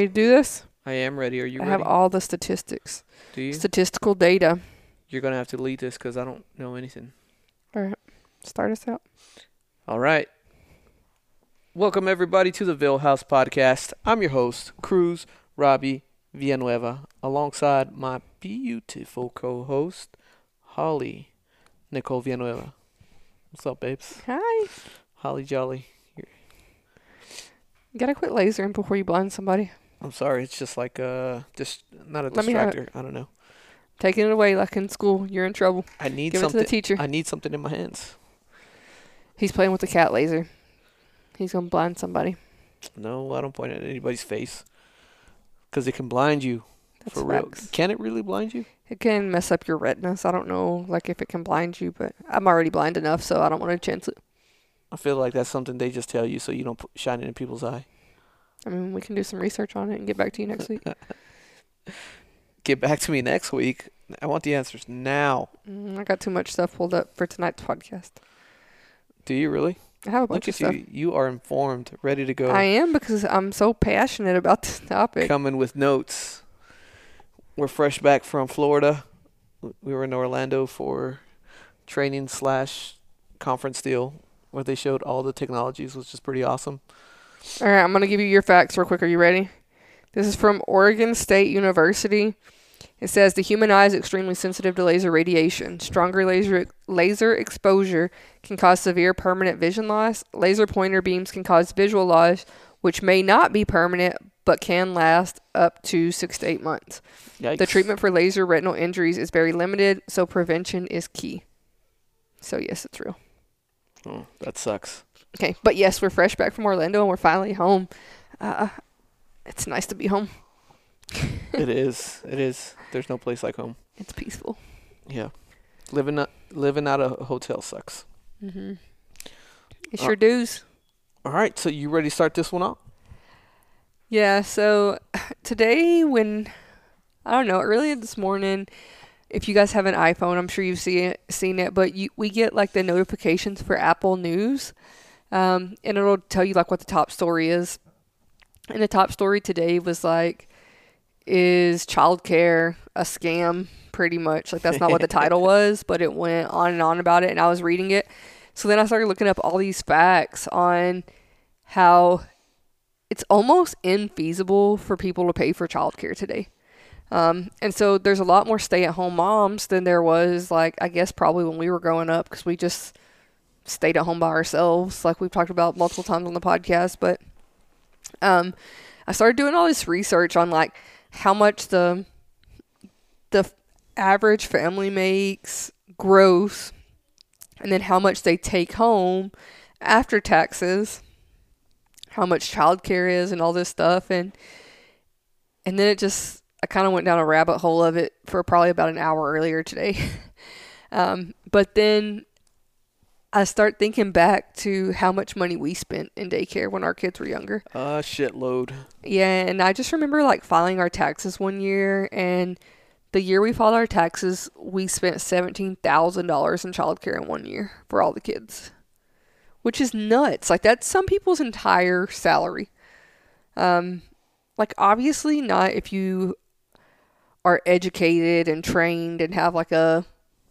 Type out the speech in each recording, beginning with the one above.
ready to do this? I am ready. Are you I ready? have all the statistics, Do you? statistical data. You're gonna have to lead this because I don't know anything. All right. Start us out. All right. Welcome everybody to the Vill House podcast. I'm your host, Cruz Robbie Villanueva, alongside my beautiful co-host, Holly Nicole Villanueva. What's up, babes? Hi. Holly Jolly. You gotta quit lasering before you blind somebody. I'm sorry, it's just like uh, just not a Let me have distractor. I don't know. Taking it away like in school. You're in trouble. I need Give it to something. the teacher. I need something in my hands. He's playing with the cat laser. He's gonna blind somebody. No, I don't point at anybody's face because it can blind you That's for real. facts. Can it really blind you? It can mess up your retinas. I don't know, like if it can blind you, but I'm already blind enough, so I don't want to chance it. I feel like that's something they just tell you so you don't shine it in people's eye. I mean, we can do some research on it and get back to you next week. Get back to me next week. I want the answers now. Mm, I got too much stuff pulled up for tonight's podcast. Do you really? I have a bunch Look of stuff. you. You are informed, ready to go. I am because I'm so passionate about this topic. Coming with notes. We're fresh back from Florida. We were in Orlando for training slash conference deal where they showed all the technologies, which is pretty awesome. All right, I'm going to give you your facts real quick. Are you ready? This is from Oregon State University. It says the human eye is extremely sensitive to laser radiation. Stronger laser laser exposure can cause severe permanent vision loss. Laser pointer beams can cause visual loss, which may not be permanent but can last up to 6 to 8 months. Yikes. The treatment for laser retinal injuries is very limited, so prevention is key. So yes, it's real. Oh, that sucks. Okay, but yes, we're fresh back from Orlando and we're finally home. Uh, it's nice to be home. it is. It is. There's no place like home. It's peaceful. Yeah. Living out, living out of a hotel sucks. Mm-hmm. It Uh, sure does. All right, so you ready to start this one out? Yeah. So today, when I don't know, earlier this morning, if you guys have an iPhone, I'm sure you've seen it, seen it, but you, we get like the notifications for Apple News, um, and it'll tell you like what the top story is. And the top story today was like, is childcare a scam? Pretty much. Like that's not what the title was, but it went on and on about it, and I was reading it. So then I started looking up all these facts on how it's almost infeasible for people to pay for childcare today. Um, and so there's a lot more stay at home moms than there was, like, I guess probably when we were growing up because we just stayed at home by ourselves, like we've talked about multiple times on the podcast. But um, I started doing all this research on, like, how much the the average family makes gross and then how much they take home after taxes how much childcare is and all this stuff and and then it just I kind of went down a rabbit hole of it for probably about an hour earlier today. um, but then I start thinking back to how much money we spent in daycare when our kids were younger. Uh, shitload. Yeah, and I just remember like filing our taxes one year and the year we filed our taxes, we spent seventeen thousand dollars in childcare in one year for all the kids, which is nuts. Like that's some people's entire salary. Um, like obviously not if you are educated and trained and have like a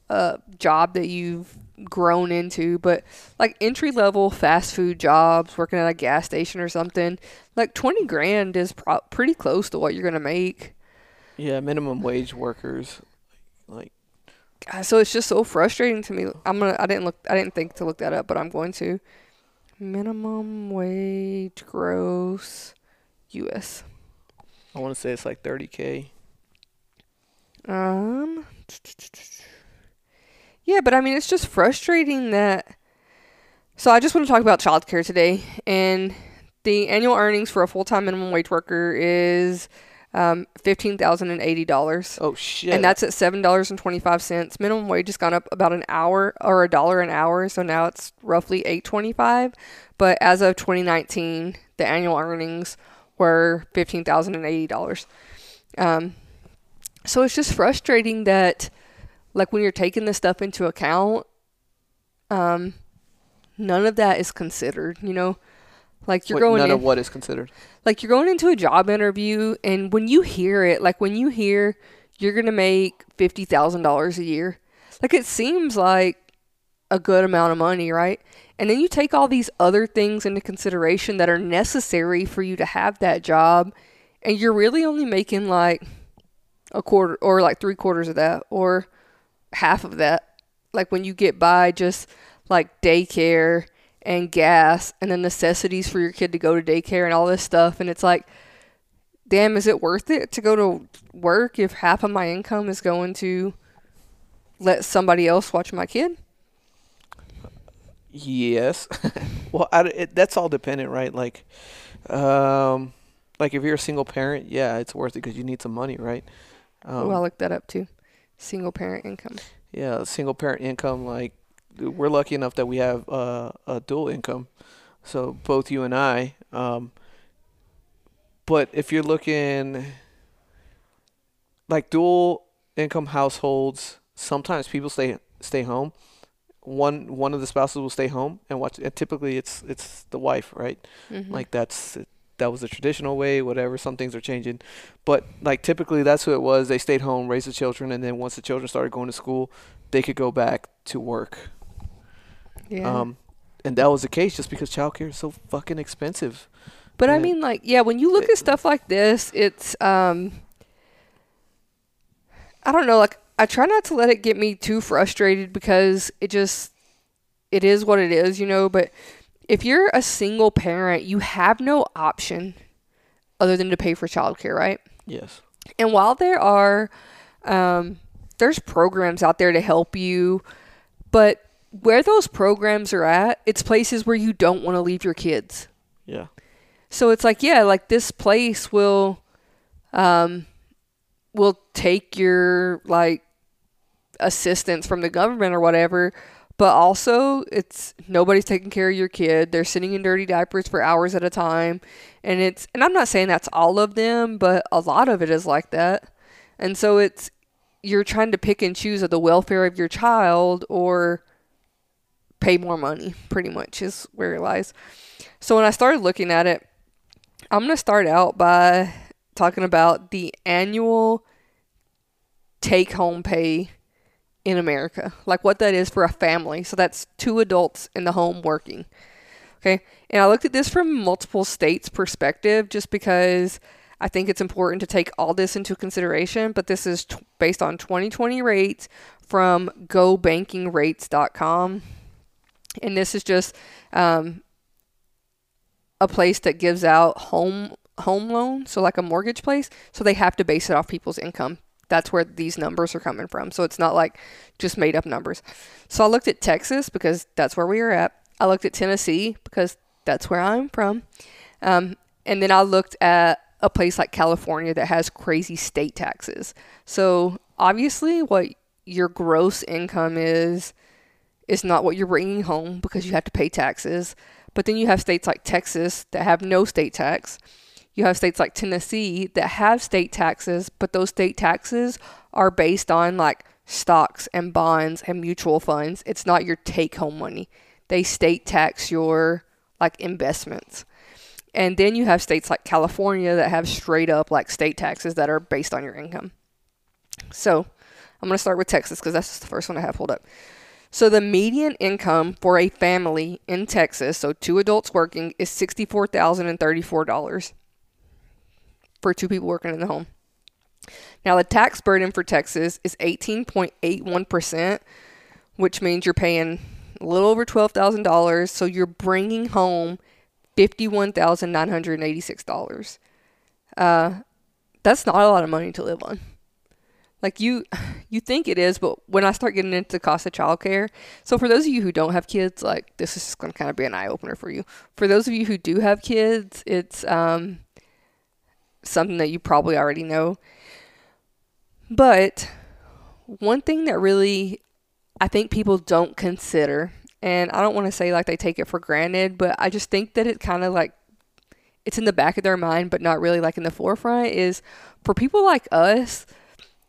a job that you've grown into, but like entry level fast food jobs, working at a gas station or something, like twenty grand is pro- pretty close to what you're gonna make. Yeah, minimum wage workers. Like, God, so it's just so frustrating to me. I'm gonna. I didn't look. I didn't think to look that up, but I'm going to. Minimum wage gross, U.S. I want to say it's like 30K. Um. Yeah, but I mean, it's just frustrating that. So I just want to talk about childcare today, and the annual earnings for a full-time minimum wage worker is um, fifteen thousand and eighty dollars. Oh, shit. And that's at seven dollars and twenty five cents. Minimum wage has gone up about an hour or a dollar an hour, so now it's roughly eight twenty five. But as of twenty nineteen, the annual earnings were fifteen thousand and eighty dollars. Um, so it's just frustrating that, like, when you're taking this stuff into account, um, none of that is considered. You know, Like you're Wait, going none in, of what is considered. like you're going into a job interview and when you hear it, like when you hear you're going to make $50,000 a year, like it seems like a good amount of money, right? And then you take all these other things into consideration that are necessary for you to have that job and you're really only making like a quarter or like three quarters of that or half of that. Like when you get by just like daycare and gas and the necessities for your kid to go to daycare and all this stuff. And it's like, damn, is it worth it to go to work if half of my income is going to let somebody else watch my kid? Yes. well, I, it, that's all dependent, right? Like, um, like if you're a single parent, yeah, it's worth it because you need some money, right? Um, well, I looked that up too. Single parent income. yeah, single parent income. Like, we're lucky enough that we have uh, a dual income, so both you and I. Um, but if you're looking like dual income households, sometimes people stay stay home. One one of the spouses will stay home and watch. And typically, it's it's the wife, right? Mhm. Like that's that was the traditional way. Whatever. Some things are changing, but like typically that's who it was. They stayed home, raised the children, and then once the children started going to school, they could go back to work. yeah. Um, and that was the case just because childcare is so fucking expensive. But I mean, like, yeah, when you look It- at stuff like this, it's, um, I don't know, like, I try not to let it get me too frustrated because it just, it is what it is, you know. But if you're a single parent, you have no option other than to pay for childcare, right? Yes. And while there are, um, there's programs out there to help you, but where those programs are at, it's places where you don't want to leave your kids. Yeah. So it's like, yeah, like this place will um will take your like assistance from the government or whatever, but also it's nobody's taking care of your kid. They're sitting in dirty diapers for hours at a time. And it's and I'm not saying that's all of them, but a lot of it is like that. And so it's you're trying to pick and choose of the welfare of your child or pay more money, pretty much is where it lies. So when I started looking at it, I'm going to start out by talking about the annual take home pay in America, like what that is for a family. So that's two adults in the home working. Okay. And I looked at this from multiple states' perspective just because I think it's important to take all this into consideration. But this is t- based on 2020 rates from gobankingrates.com. And this is just um, a place that gives out home home loan, so like a mortgage place. So they have to base it off people's income. That's where these numbers are coming from. So it's not like just made up numbers. So I looked at Texas because that's where we are at. I looked at Tennessee because that's where I'm from. Um, and then I looked at a place like California that has crazy state taxes. So obviously, what your gross income is is not what you're bringing home because you have to pay taxes. But then you have states like Texas that have no state tax. You have states like Tennessee that have state taxes, but those state taxes are based on like stocks and bonds and mutual funds. It's not your take home money. They state tax your like investments. And then you have states like California that have straight up like state taxes that are based on your income. So I'm going to start with Texas because that's the first one I have pulled up. So the median income for a family in Texas, so two adults working, is $64,034 for two people working in the home. Now the tax burden for Texas is eighteen point eight one percent, which means you're paying a little over twelve thousand dollars. So you're bringing home fifty-one thousand nine hundred eighty-six dollars. Uh, that's not a lot of money to live on. Like you, you think it is, but when I start getting into the cost of childcare, so for those of you who don't have kids, like this is going to kind of be an eye opener for you. For those of you who do have kids, it's um, something that you probably already know. But one thing that really I think people don't consider, and I don't want to say like they take it for granted, but I just think that it kind of like it's in the back of their mind, but not really like in the forefront, is for people like us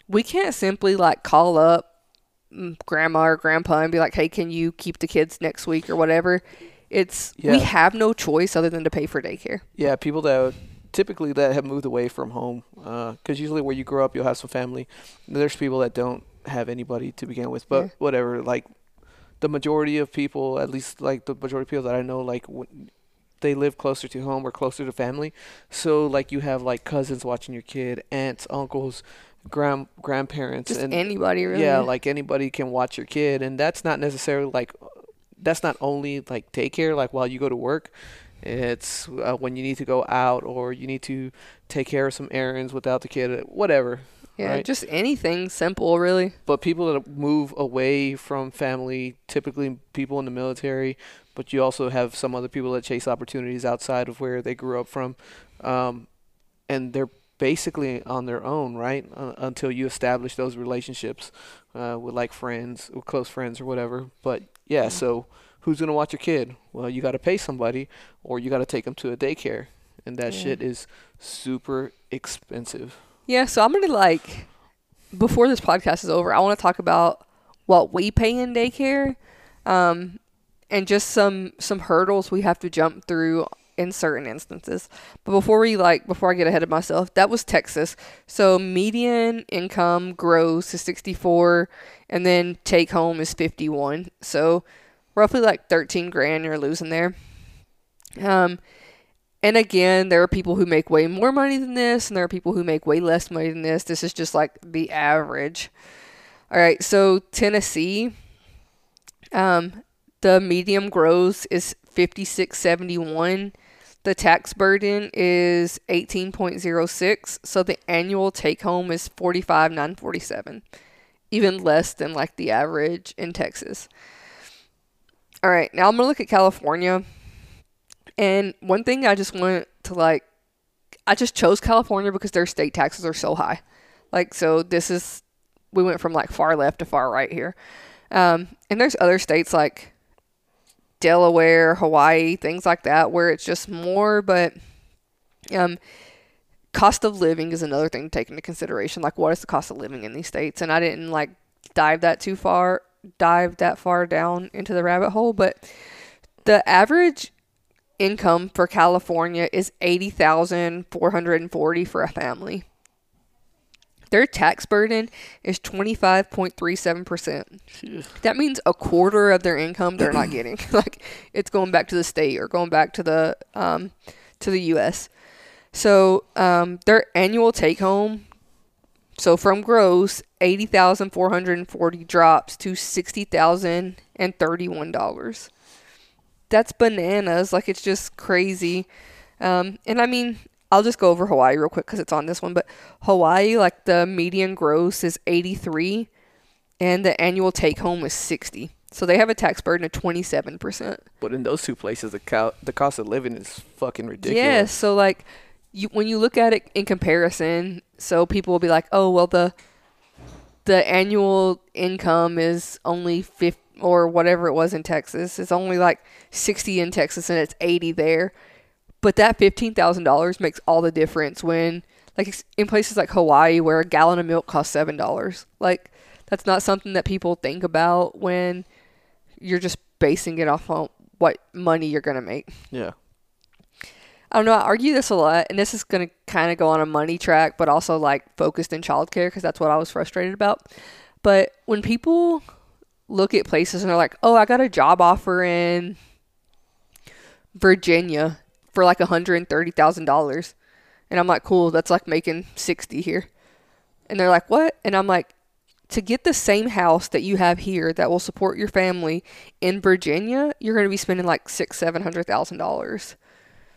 we can't simply like call up mm, grandma or grandpa and be like, hey, can you keep the kids next week or whatever? It's Yeah. we have no choice other than to pay for daycare. Yeah, people that typically that have moved away from home, uh, because usually where you grow up, you'll have some family. There's people that don't have anybody to begin with, but Yeah. whatever. Like the majority of people, at least like the majority of people that I know, like w- they live closer to home or closer to family. So like you have like cousins watching your kid, aunts, uncles, grand grandparents, Just and anybody really. yeah, like anybody can watch your kid, and that's not necessarily like that's not only like daycare. Like while you go to work, it's uh, when you need to go out or you need to take care of some errands without the kid, whatever. yeah, right. just anything simple really. But people that move away from family, typically people in the military, but you also have some other people that chase opportunities outside of where they grew up from, um, and they're basically on their own, right? Uh, until you establish those relationships uh, with like friends, with close friends or whatever. But yeah, Mhm. so who's gonna watch your kid? Well, you got to pay somebody, or you got to take them to a daycare, and that Yeah. shit is super expensive. Yeah, so I'm gonna like before this podcast is over, I want to talk about what we pay in daycare, um, and just some some hurdles we have to jump through in certain instances. But before we like before I get ahead of myself, that was Texas. So median income grows to 64, and then take home is 51. So roughly like 13 grand you're losing there. Um, and again, there are people who make way more money than this, and there are people who make way less money than this. This is just like the average. All right, so Tennessee, um, the medium gross is fifty six seventy one. The tax burden is eighteen point zero six. So the annual take home is forty five nine forty seven, even less than like the average in Texas. All right, now I'm gonna look at California. And one thing I just want to like, I just chose California because their state taxes are so high. Like, so this is, we went from like far left to far right here. Um, and there's other states like Delaware, Hawaii, things like that, where it's just more, but um, cost of living is another thing to take into consideration. Like, what is the cost of living in these states? And I didn't like dive that too far, dive that far down into the rabbit hole, but the average income for California is 80,440 for a family. Their tax burden is 25.37%. That means a quarter of their income they're not getting. like it's going back to the state or going back to the um, to the US. So, um, their annual take home so from gross, 80,440 drops to $60,031 that's bananas. Like it's just crazy. Um, and I mean, I'll just go over Hawaii real quick because it's on this one. But Hawaii, like the median gross is 83, and the annual take home is 60. So they have a tax burden of 27%. But in those two places, the co- the cost of living is fucking ridiculous. Yeah. So like, you when you look at it in comparison, so people will be like, oh well the the annual income is only 50 or whatever it was in Texas. It's only like 60 in Texas and it's 80 there. But that $15,000 makes all the difference when like in places like Hawaii where a gallon of milk costs $7. Like that's not something that people think about when you're just basing it off on what money you're going to make. Yeah. I don't know. I argue this a lot, and this is going to kind of go on a money track, but also like focused in childcare because that's what I was frustrated about. But when people look at places and they're like, "Oh, I got a job offer in Virginia for like $130,000." And I'm like, "Cool, that's like making 60 here." And they're like, "What?" And I'm like, "To get the same house that you have here that will support your family in Virginia, you're going to be spending like 6, 700,000 dollars."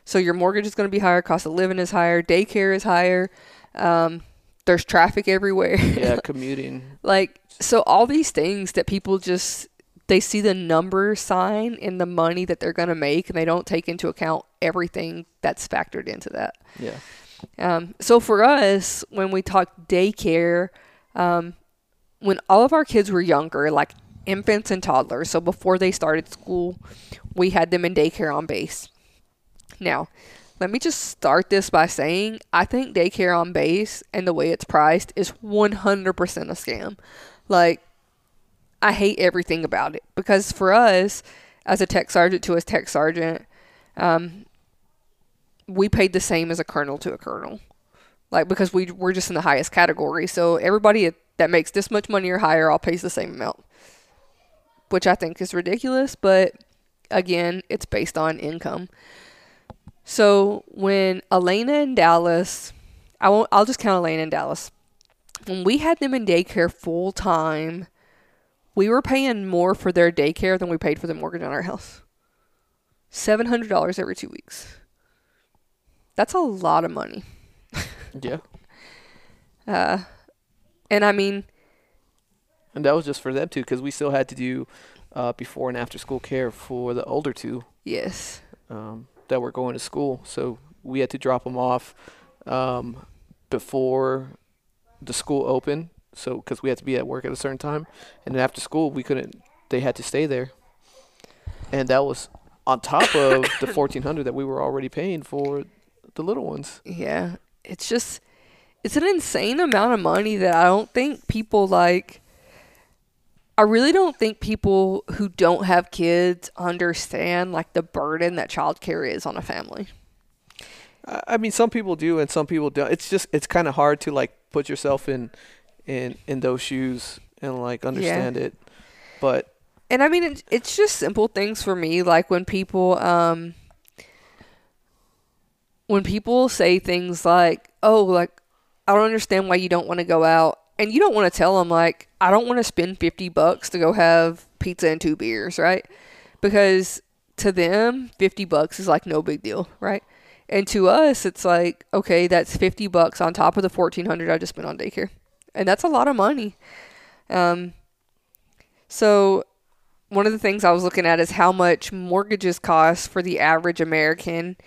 So your mortgage is going to be higher, cost of living is higher, daycare is higher. Um, there's traffic everywhere. Yeah, commuting. like so all these things that people just they see the number sign in the money that they're going to make and they don't take into account everything that's factored into that. Yeah. Um, so for us, when we talk daycare, um, when all of our kids were younger, like infants and toddlers, so before they started school, we had them in daycare on base. Now, let me just start this by saying I think daycare on base and the way it's priced is 100% a scam. Like, I hate everything about it because for us, as a tech sergeant to a tech sergeant, um, we paid the same as a colonel to a colonel, like because we we're just in the highest category. So everybody that makes this much money or higher all pays the same amount, which I think is ridiculous. But again, it's based on income. So when Elena and Dallas, I won't. I'll just count Elena and Dallas. When we had them in daycare full time, we were paying more for their daycare than we paid for the mortgage on our house. Seven hundred dollars every two weeks. That's a lot of money. Yeah. Uh, and I mean, And that was just for them too, because we still had to do uh, before and after school care for the older two yes, um, that were going to school. So we had to drop them off um, before the school opened. So because we had to be at work at a certain time, and then after school we couldn't. They had to stay there, and that was on top of the fourteen hundred that we were already paying for the little ones. yeah. It's just, it's an insane amount of money that I don't think people like. I really don't think people who don't have kids understand like the burden that childcare is on a family. I mean, some people do, and some people don't. It's just it's kind of hard to like put yourself in in in those shoes and like understand it. But And I mean, it's, it's just simple things for me, like when people, um, when people say things like, "Oh, like I don't understand why you don't want to go out," and you don't want to tell them like, "I don't want to spend fifty bucks to go have pizza and two beers," right? Because to them, fifty bucks is like no big deal, right? And to us, it's like, okay, that's fifty bucks on top of the fourteen hundred I just spent on daycare, and that's a lot of money. Um, so one of the things I was looking at is how much mortgages cost for the average American.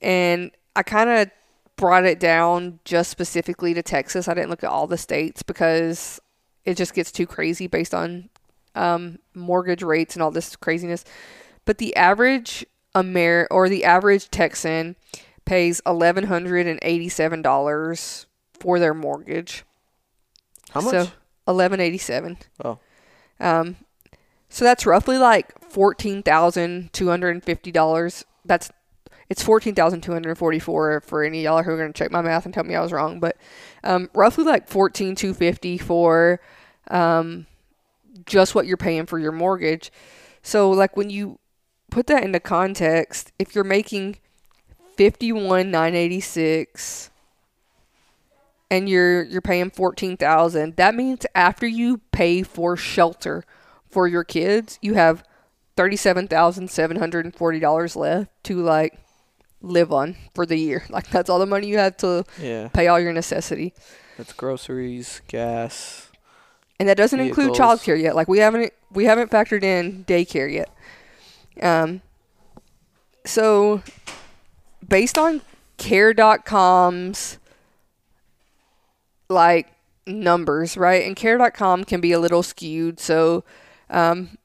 And I kind of brought it down just specifically to Texas. I didn't look at all the states because it just gets too crazy based on um, mortgage rates and all this craziness. But the average Amer or the average Texan pays eleven hundred and eighty-seven dollars for their mortgage. how much? So eleven eighty-seven. oh, Um, so that's roughly like fourteen thousand two hundred and fifty dollars. That's it's fourteen thousand two hundred and forty four for any y'all who are gonna check my math and tell me I was wrong. But um, roughly like fourteen two fifty for um, just what you're paying for your mortgage. So like when you put that into context, if you're making fifty one nine eighty six and you're you're paying fourteen thousand, that means after you pay for shelter for your kids, you have thirty seven thousand seven hundred and forty dollars left to like live on for the year. Like that's all the money you have to yeah. pay all your necessity. That's groceries, gas. And that doesn't include childcare yet. Like we haven't we haven't factored in daycare yet. Um so based on care.com's like numbers, right? And care.com can be a little skewed, so um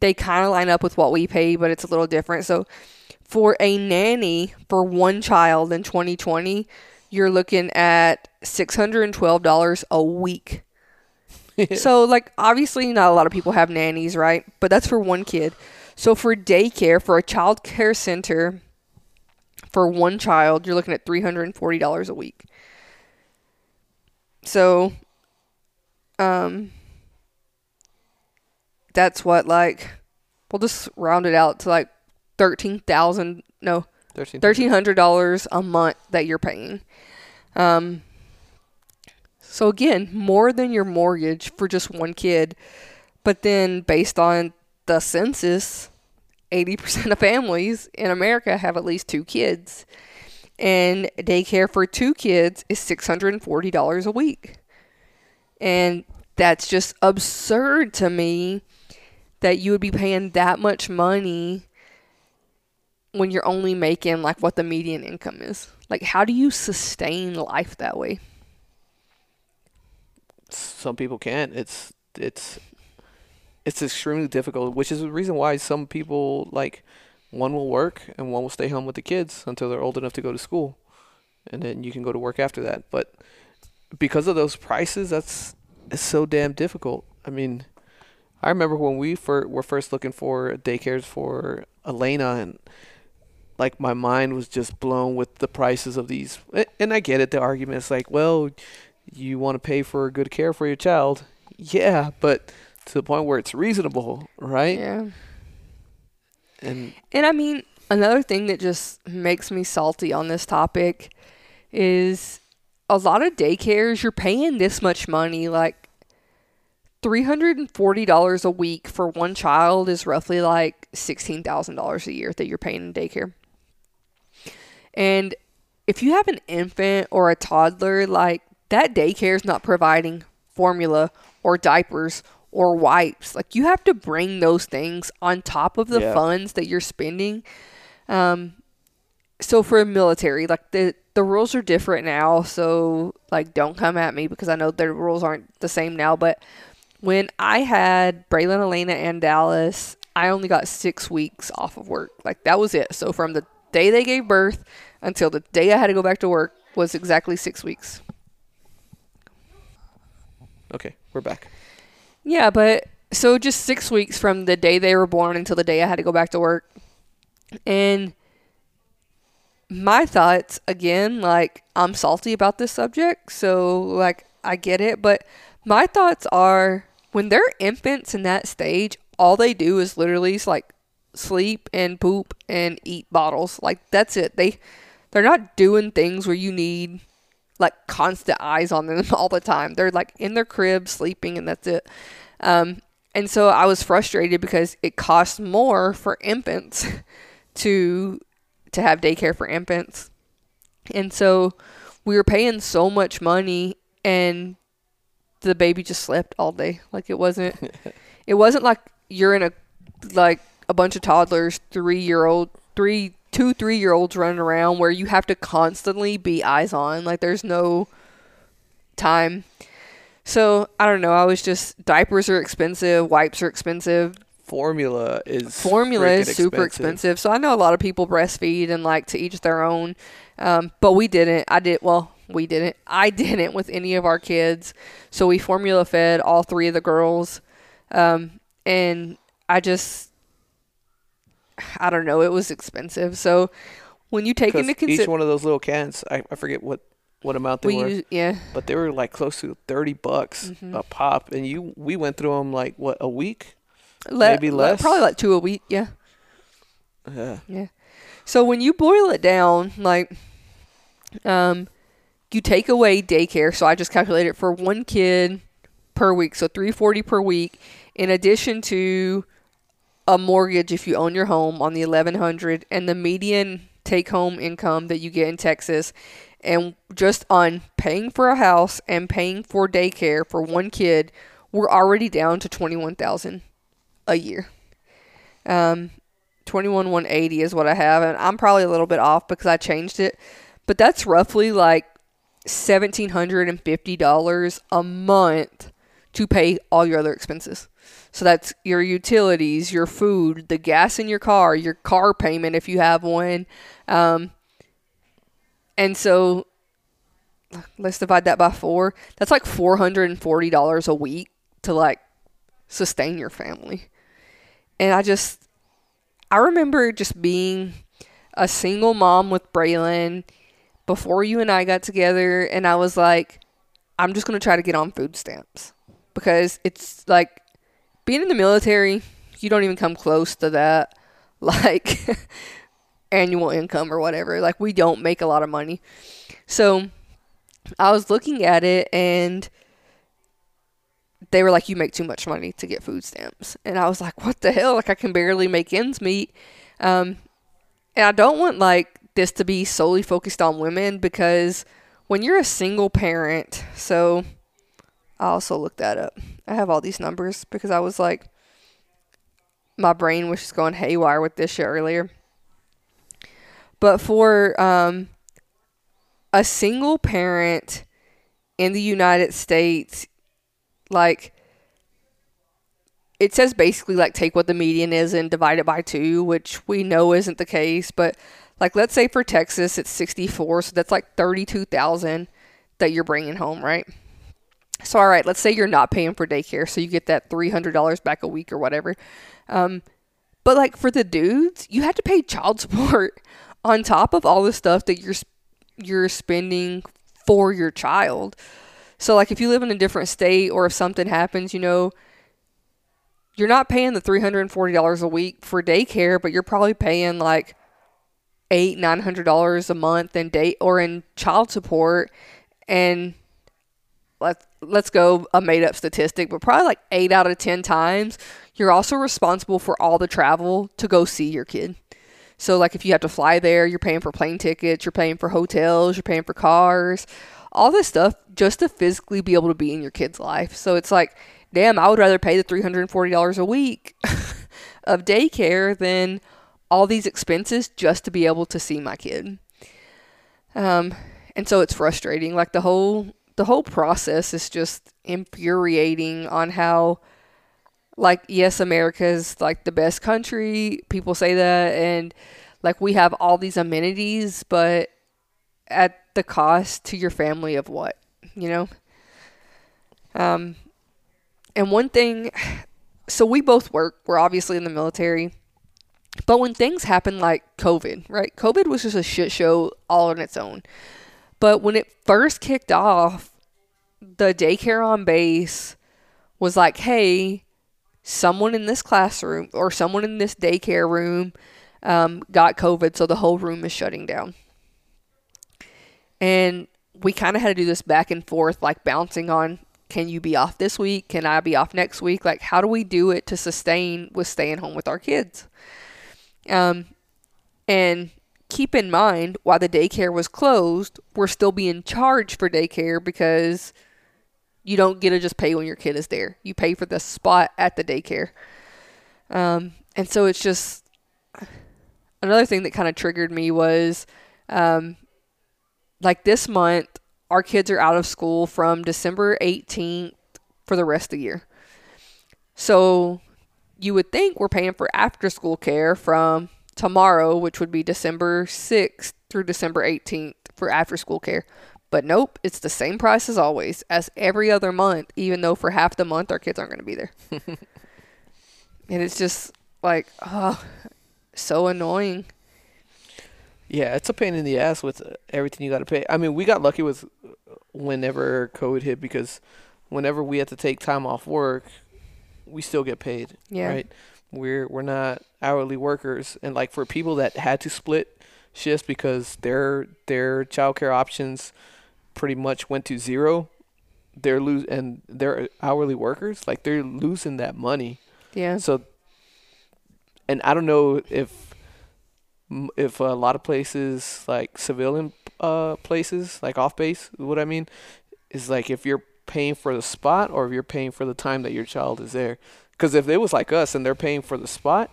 they kind of line up with what we pay, but it's a little different. So for a nanny for one child in 2020, you're looking at $612 a week. so like obviously not a lot of people have nannies, right? But that's for one kid. So for daycare, for a child care center for one child, you're looking at $340 a week. So um that's what like we'll just round it out to like 13,000 no, Thirteen. thirteen hundred dollars a month that you're paying. Um, so again, more than your mortgage for just one kid, but then based on the census, eighty percent of families in America have at least two kids, and daycare for two kids is six hundred and forty dollars a week, and that's just absurd to me that you would be paying that much money when you're only making like what the median income is. Like, how do you sustain life that way? Some people can't. It's it's it's extremely difficult, which is the reason why some people like one will work and one will stay home with the kids until they're old enough to go to school, and then you can go to work after that. But because of those prices, that's it's so damn difficult. I mean, I remember when we fir- were first looking for daycares for Elena, and like my mind was just blown with the prices of these. And I get it. The argument is like, well, you want to pay for good care for your child, yeah, but to the point where it's reasonable, right? Yeah. And And I mean, another thing that just makes me salty on this topic is a lot of daycares, you're paying this much money. Like $340 a week for one child is roughly like $16,000 a year that you're paying in daycare. And if you have an infant or a toddler, like that daycare is not providing formula or diapers or wipes. Like you have to bring those things on top of the Yeah. funds that you're spending. Um, so for military, like the the rules are different now. So like, don't come at me because I know the rules aren't the same now. But when I had Braylon, Elena, and Dallas, I only got six weeks off of work. Like that was it. So from the day they gave birth until the day I had to go back to work was exactly six weeks. okay, we're back. Yeah, but so just six weeks from the day they were born until the day I had to go back to work. And my thoughts, again, like, I'm salty about this subject. So, like, I get it. But my thoughts are when they're infants in that stage, all they do is literally, like, sleep and poop and eat bottles. Like, that's it. They. They're not doing things where you need like constant eyes on them all the time. They're like in their crib sleeping and that's it. Um, and so I was frustrated because it costs more for infants to to have daycare for infants. And so we were paying so much money and the baby just slept all day. Like it wasn't it wasn't like you're in a like a bunch of toddlers, 3-year-old, 3 two, 3-year-olds running around where you have to constantly be eyes on. Like there's no time. So, I don't know, I was just diapers are expensive, wipes are expensive, Formula is formula is super expensive. So I know a lot of people breastfeed and like to each their own. Um, but we didn't. I did well. We didn't. I didn't with any of our kids. So we formula fed all three of the girls, um, and I just, I don't know. It was expensive. So when you take into each consideration, one of those little cans, I, I forget what what amount they we were, yeah, but they were like close to thirty bucks Mm-hmm. a pop, and you we went through them like what a week. le- Maybe le- less? probably like two a week. Yeah. Yeah. So when you boil it down, like, um, you take away daycare. So I just calculated for one kid per week, so three forty per week, in addition to a mortgage if you own your home on the eleven hundred, and the median take home income that you get in Texas, and just on paying for a house and paying for daycare for one kid, we're already down to twenty one thousand a year. Um, 21 180 is what I have and I'm probably a little bit off because I changed it but that's roughly like $1750 a month to pay all your other expenses so that's your utilities your food the gas in your car your car payment if you have one. Um, and so let's divide that by four. That's like $440 a week to like sustain your family. And I just I remember just being a single mom with Braylon before you and I got together, and I was like, I'm just gonna try to get on food stamps because it's like being in the military, you don't even come close to that, like annual income or whatever. Like we don't make a lot of money, so I was looking at it and they were like, "You make too much money to get food stamps," and I was like, "What the hell? Like I can barely make ends meet." Um, and I don't want like this to be solely focused on women because when you're a single parent, so I also looked that up. I have all these numbers because I was like, my brain was just going haywire with this shit earlier. But for um, a single parent in the United States, like it says basically like take what the median is and divide it by two, which we know isn't the case. But like let's say for Texas it's 64, so that's like 32,000 that you're bringing home, right? So, all right, let's say you're not paying for daycare, so you get that $300 back a week or whatever. Um, but like for the dudes, you have to pay child support on top of all the stuff that you're you're spending for your child. So like if you live in a different state or if something happens, you know, you're not paying the $340 a week for daycare, but you're probably paying like eight, nine hundred dollars a month in date or in child support and let's let's go a made up statistic, but probably like eight out of ten times, you're also responsible for all the travel to go see your kid. So like if you have to fly there, you're paying for plane tickets, you're paying for hotels, you're paying for cars, all this stuff just to physically be able to be in your kid's life. So it's like, damn, I would rather pay the $340 a week of daycare than all these expenses just to be able to see my kid. Um, and so it's frustrating. Like the whole the whole process is just infuriating on how like yes america's like the best country people say that and like we have all these amenities but at the cost to your family of what you know? Um and one thing so we both work we're obviously in the military but when things happen like covid right? Covid was just a shit show all on its own but when it first kicked off, the daycare on base was like, hey, someone in this classroom or someone in this daycare room um, got COVID, so the whole room is shutting down. And we kind of had to do this back and forth, like bouncing on can you be off this week? Can I be off next week? Like, how do we do it to sustain with staying home with our kids? Um, and keep in mind while the daycare was closed, we're still being charged for daycare because you don't get to just pay when your kid is there. You pay for the spot at the daycare. Um, and so it's just another thing that kind of triggered me was um, like this month, our kids are out of school from December 18th for the rest of the year. So you would think we're paying for after school care from tomorrow, which would be December 6th through December 18th for after school care. But nope, it's the same price as always, as every other month, even though for half the month our kids aren't going to be there. and it's just like, oh, so annoying. Yeah, it's a pain in the ass with everything you got to pay. I mean, we got lucky with whenever COVID hit because whenever we had to take time off work, we still get paid. Yeah. Right. We're we're not hourly workers, and like for people that had to split shifts because their their childcare options pretty much went to zero, they're lose and they're hourly workers, like they're losing that money. Yeah. So, and I don't know if if a lot of places like civilian uh places like off base, what I mean is like if you're paying for the spot or if you're paying for the time that your child is there. Because if it was like us and they're paying for the spot,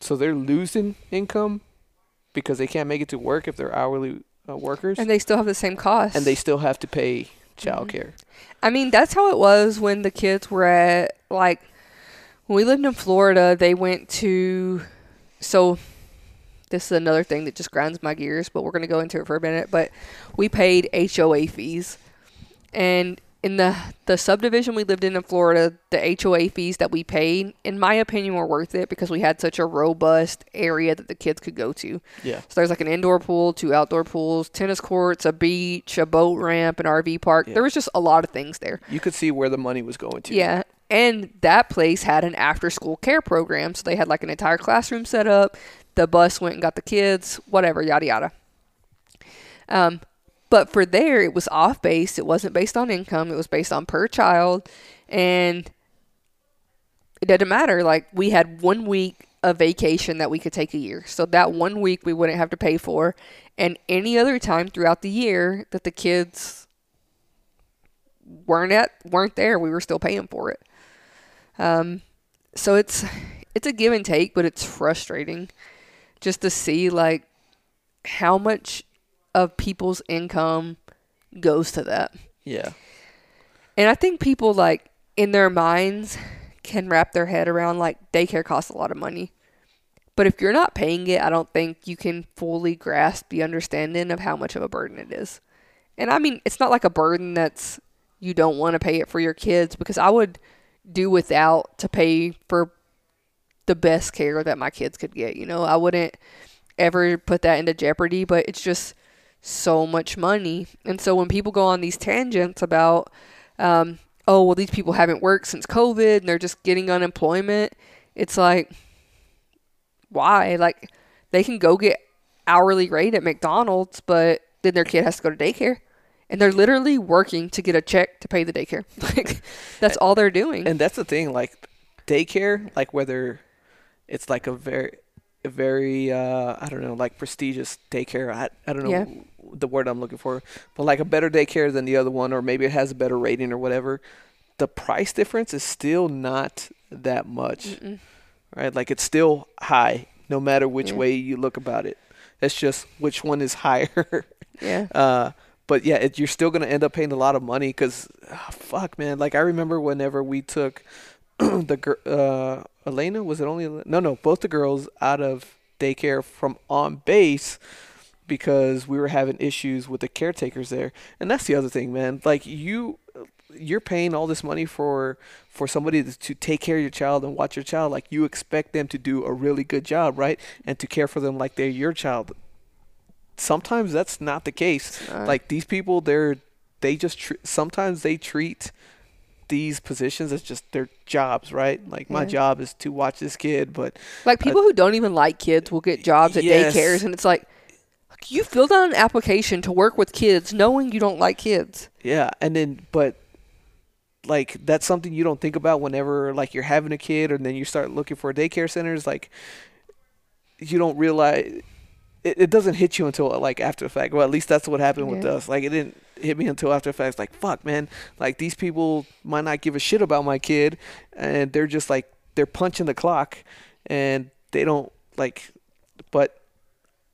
so they're losing income because they can't make it to work if they're hourly uh, workers, and they still have the same cost, and they still have to pay childcare. Mm-hmm. I mean, that's how it was when the kids were at like when we lived in Florida. They went to so this is another thing that just grinds my gears, but we're gonna go into it for a minute. But we paid HOA fees, and in the the subdivision we lived in in Florida, the HOA fees that we paid, in my opinion, were worth it because we had such a robust area that the kids could go to. Yeah. So there's like an indoor pool, two outdoor pools, tennis courts, a beach, a boat ramp, an RV park. Yeah. There was just a lot of things there. You could see where the money was going to. Yeah. And that place had an after school care program. So they had like an entire classroom set up. The bus went and got the kids, whatever, yada, yada. Um, but for there, it was off base. It wasn't based on income. It was based on per child. And it didn't matter. Like, we had one week of vacation that we could take a year. So that one week we wouldn't have to pay for. And any other time throughout the year that the kids weren't at weren't there, we were still paying for it. Um, so it's it's a give and take, but it's frustrating just to see like how much of people's income goes to that. Yeah. And I think people like in their minds can wrap their head around like daycare costs a lot of money. But if you're not paying it, I don't think you can fully grasp the understanding of how much of a burden it is. And I mean, it's not like a burden that's you don't want to pay it for your kids because I would do without to pay for the best care that my kids could get. You know, I wouldn't ever put that into jeopardy, but it's just so much money. And so when people go on these tangents about, um, oh, well, these people haven't worked since COVID and they're just getting unemployment, it's like, why? Like, they can go get hourly rate at McDonald's, but then their kid has to go to daycare. And they're literally working to get a check to pay the daycare. Like, that's all they're doing. And that's the thing, like daycare, like whether it's like a very, a very, uh, I don't know, like prestigious daycare. I, I don't know Yeah. The word I'm looking for, but like a better daycare than the other one, or maybe it has a better rating or whatever. The price difference is still not that much, Mm-mm. right? Like it's still high, no matter which Yeah. way you look about it. It's just which one is higher. Yeah. Uh, but yeah, it, you're still gonna end up paying a lot of money because, fuck, man. Like I remember whenever we took the gir- uh, Elena was it only no no both the girls out of daycare from on base because we were having issues with the caretakers there, and that's the other thing, man. Like you. You're paying all this money for for somebody to, to take care of your child and watch your child. Like you expect them to do a really good job, right? And to care for them like they're your child sometimes that's not the case. Like these people, they're they just tr- sometimes they treat these positions as just their jobs, right? Like my Yeah. job is to watch this kid, but Like people who don't even like kids will get jobs at Yes. daycares, and it's like you filled out an application to work with kids, knowing you don't like kids. yeah, and then but like that's something you don't think about whenever like you're having a kid, and then you start looking for daycare centers. Like you don't realize. It, it doesn't hit you until like after the fact. Well, at least that's what happened with us. Like it didn't hit me until after the fact. It's like fuck, man. Like these people might not give a shit about my kid, and they're just like they're punching the clock, and they don't like. But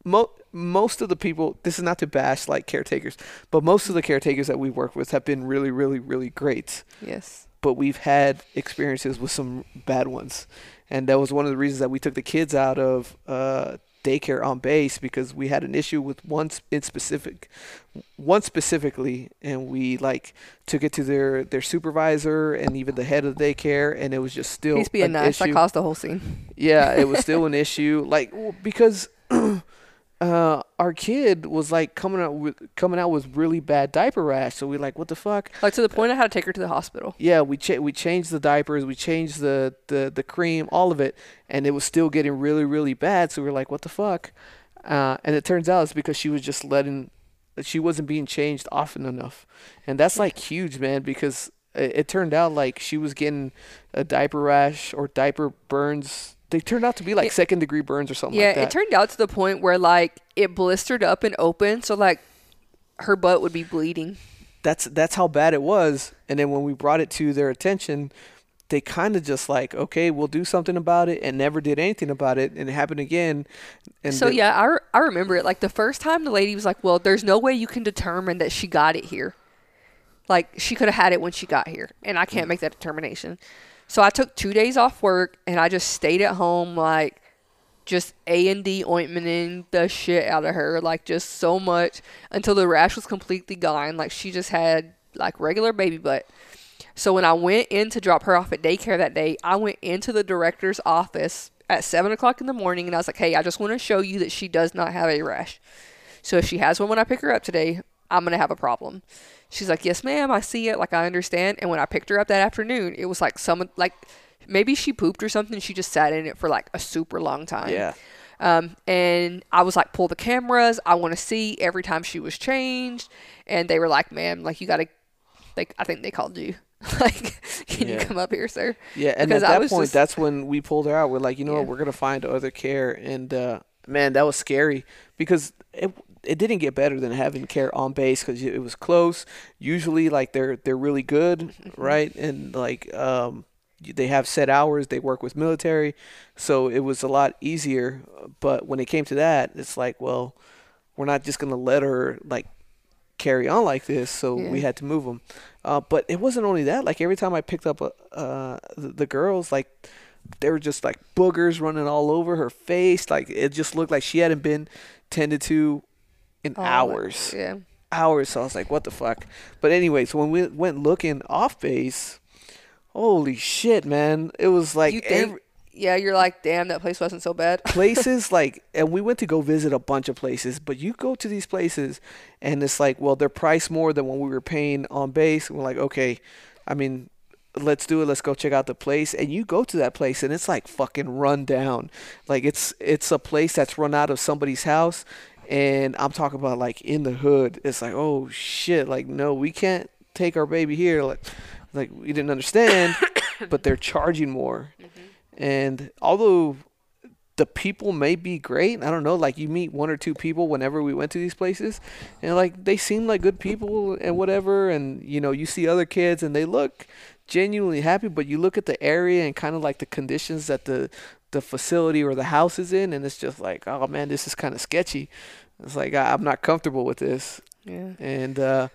mo- most of the people, this is not to bash like caretakers, but most of the caretakers that we work with have been really, really, really great. Yes. But we've had experiences with some bad ones, and that was one of the reasons that we took the kids out of uh, daycare on base because we had an issue with one in specific, one specifically, and we like took it to their their supervisor and even the head of the daycare, and it was just still He's being nice. I issue. caused the whole scene. Yeah, it was still an issue. Like because uh, our kid was like coming out with coming out with really bad diaper rash. So we like, what the fuck? Like to the point I had to take her to the hospital. Yeah, we cha- we changed the diapers, we changed the, the the cream, all of it, and it was still getting really really bad. So we were like, what the fuck? Uh, and it turns out it's because she was just letting, she wasn't being changed often enough, and that's like huge, man. Because it, it turned out like she was getting a diaper rash or diaper burns. They turned out to be like Yeah. second degree burns or something Yeah, like that. it turned out to the point where like it blistered up and open, so like her butt would be bleeding. that's that's how bad it was. And then when we brought it to their attention, they kind of just like, okay, we'll do something about it, and never did anything about it, and it happened again. And so the- yeah, I, re- I remember it. Like the first time the lady was like, "Well, there's no way you can determine that she got it here. Like she could have had it when she got here, and I can't mm. make that determination." So I took two days off work and I just stayed at home, like just A and D ointmenting the shit out of her, like just so much until the rash was completely gone. Like she just had like regular baby butt. So when I went in to drop her off at daycare that day, I went into the director's office at seven o'clock in the morning and I was like, Hey, I just want to show you that she does not have a rash. So if she has one when I pick her up today, I'm gonna have a problem. She's like, Yes, ma'am, I see it, like I understand. And when I picked her up that afternoon, it was like some like maybe she pooped or something, she just sat in it for like a super long time. yeah, Um, and I was like, pull the cameras. I want to see every time she was changed. And they were like, ma'am, like you got to, like, I think they called you. like, can you come up here, sir? yeah. And Because at that point, just- that's when we pulled her out. We're like, you know Yeah. what, we're gonna find other care, and uh, man, that was scary because it it didn't get better than having care on base because it was close. Usually, like they're they're really good, right? And like um, they have set hours. They work with military, so it was a lot easier. But when it came to that, it's like, well, we're not just gonna let her like carry on like this. So we had to move them. Uh, but it wasn't only that. Like every time I picked up uh, the, the girls, like they were just like boogers running all over her face. Like it just looked like she hadn't been tended to in Oh, hours. Yeah. hours. So I was like, what the fuck? But anyways, when we went looking off base, holy shit, man! It was like you think? every- yeah, you're like, damn, that place wasn't so bad. places like and we went to go visit a bunch of places but you go to these places and it's like well they're priced more than what we were paying on base we're like okay i mean let's do it let's go check out the place and you go to that place and it's like fucking run down like it's it's a place that's run out of somebody's house and i'm talking about like in the hood it's like oh shit like no we can't take our baby here like like we didn't understand but they're charging more mm-hmm. and although the people may be great. I don't know. Like you meet one or two people whenever we went to these places, and like they seem like good people and whatever. And you know, you see other kids and they look genuinely happy. But you look at the area and kind of like the conditions that the the facility or the house is in, and it's just like, oh man, this is kind of sketchy. It's like I, I'm not comfortable with this. Yeah. And uh,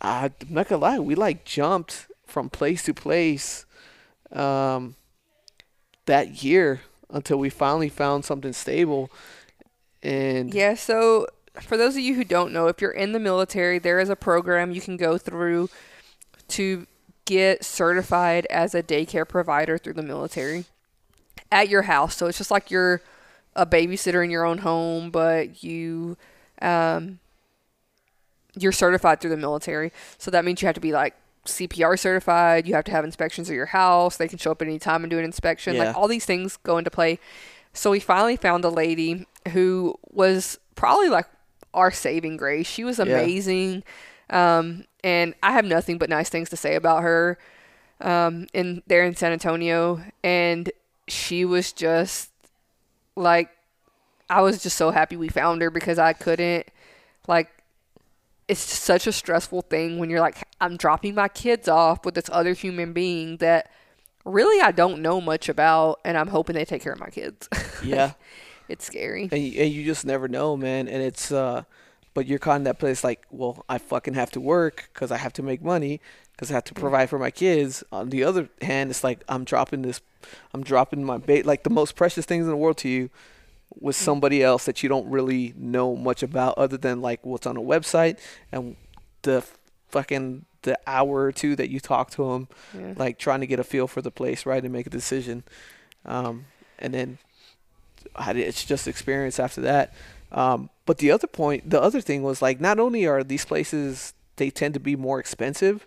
I'm not gonna lie, we like jumped from place to place um, that year until we finally found something stable. And Yeah, so for those of you who don't know, if you're in the military, there is a program you can go through to get certified as a daycare provider through the military at your house. So it's just like you're a babysitter in your own home, but you um, you're certified through the military. So that means you have to be like CPR certified. You have to have inspections of your house. They can show up at any time and do an inspection. Yeah. Like all these things go into play. So we finally found a lady who was probably like our saving grace. She was amazing. Um, and I have nothing but nice things to say about her um, in there in San Antonio. And she was just like, I was just so happy we found her because I couldn't, like, it's such a stressful thing when you're like, I'm dropping my kids off with this other human being that really I don't know much about, and I'm hoping they take care of my kids. yeah, it's scary. and you, and you just never know, man. And it's uh, but you're caught in that place like, well, I fucking have to work because I have to make money because I have to provide for my kids. On the other hand, it's like I'm dropping this, I'm dropping my bait, like the most precious things in the world to you with somebody else that you don't really know much about other than like what's on a website and the fucking the hour or two that you talk to them Yeah. like trying to get a feel for the place right and make a decision um, and then I- it's just experience after that um, but the other point the other thing was like not only are these places they tend to be more expensive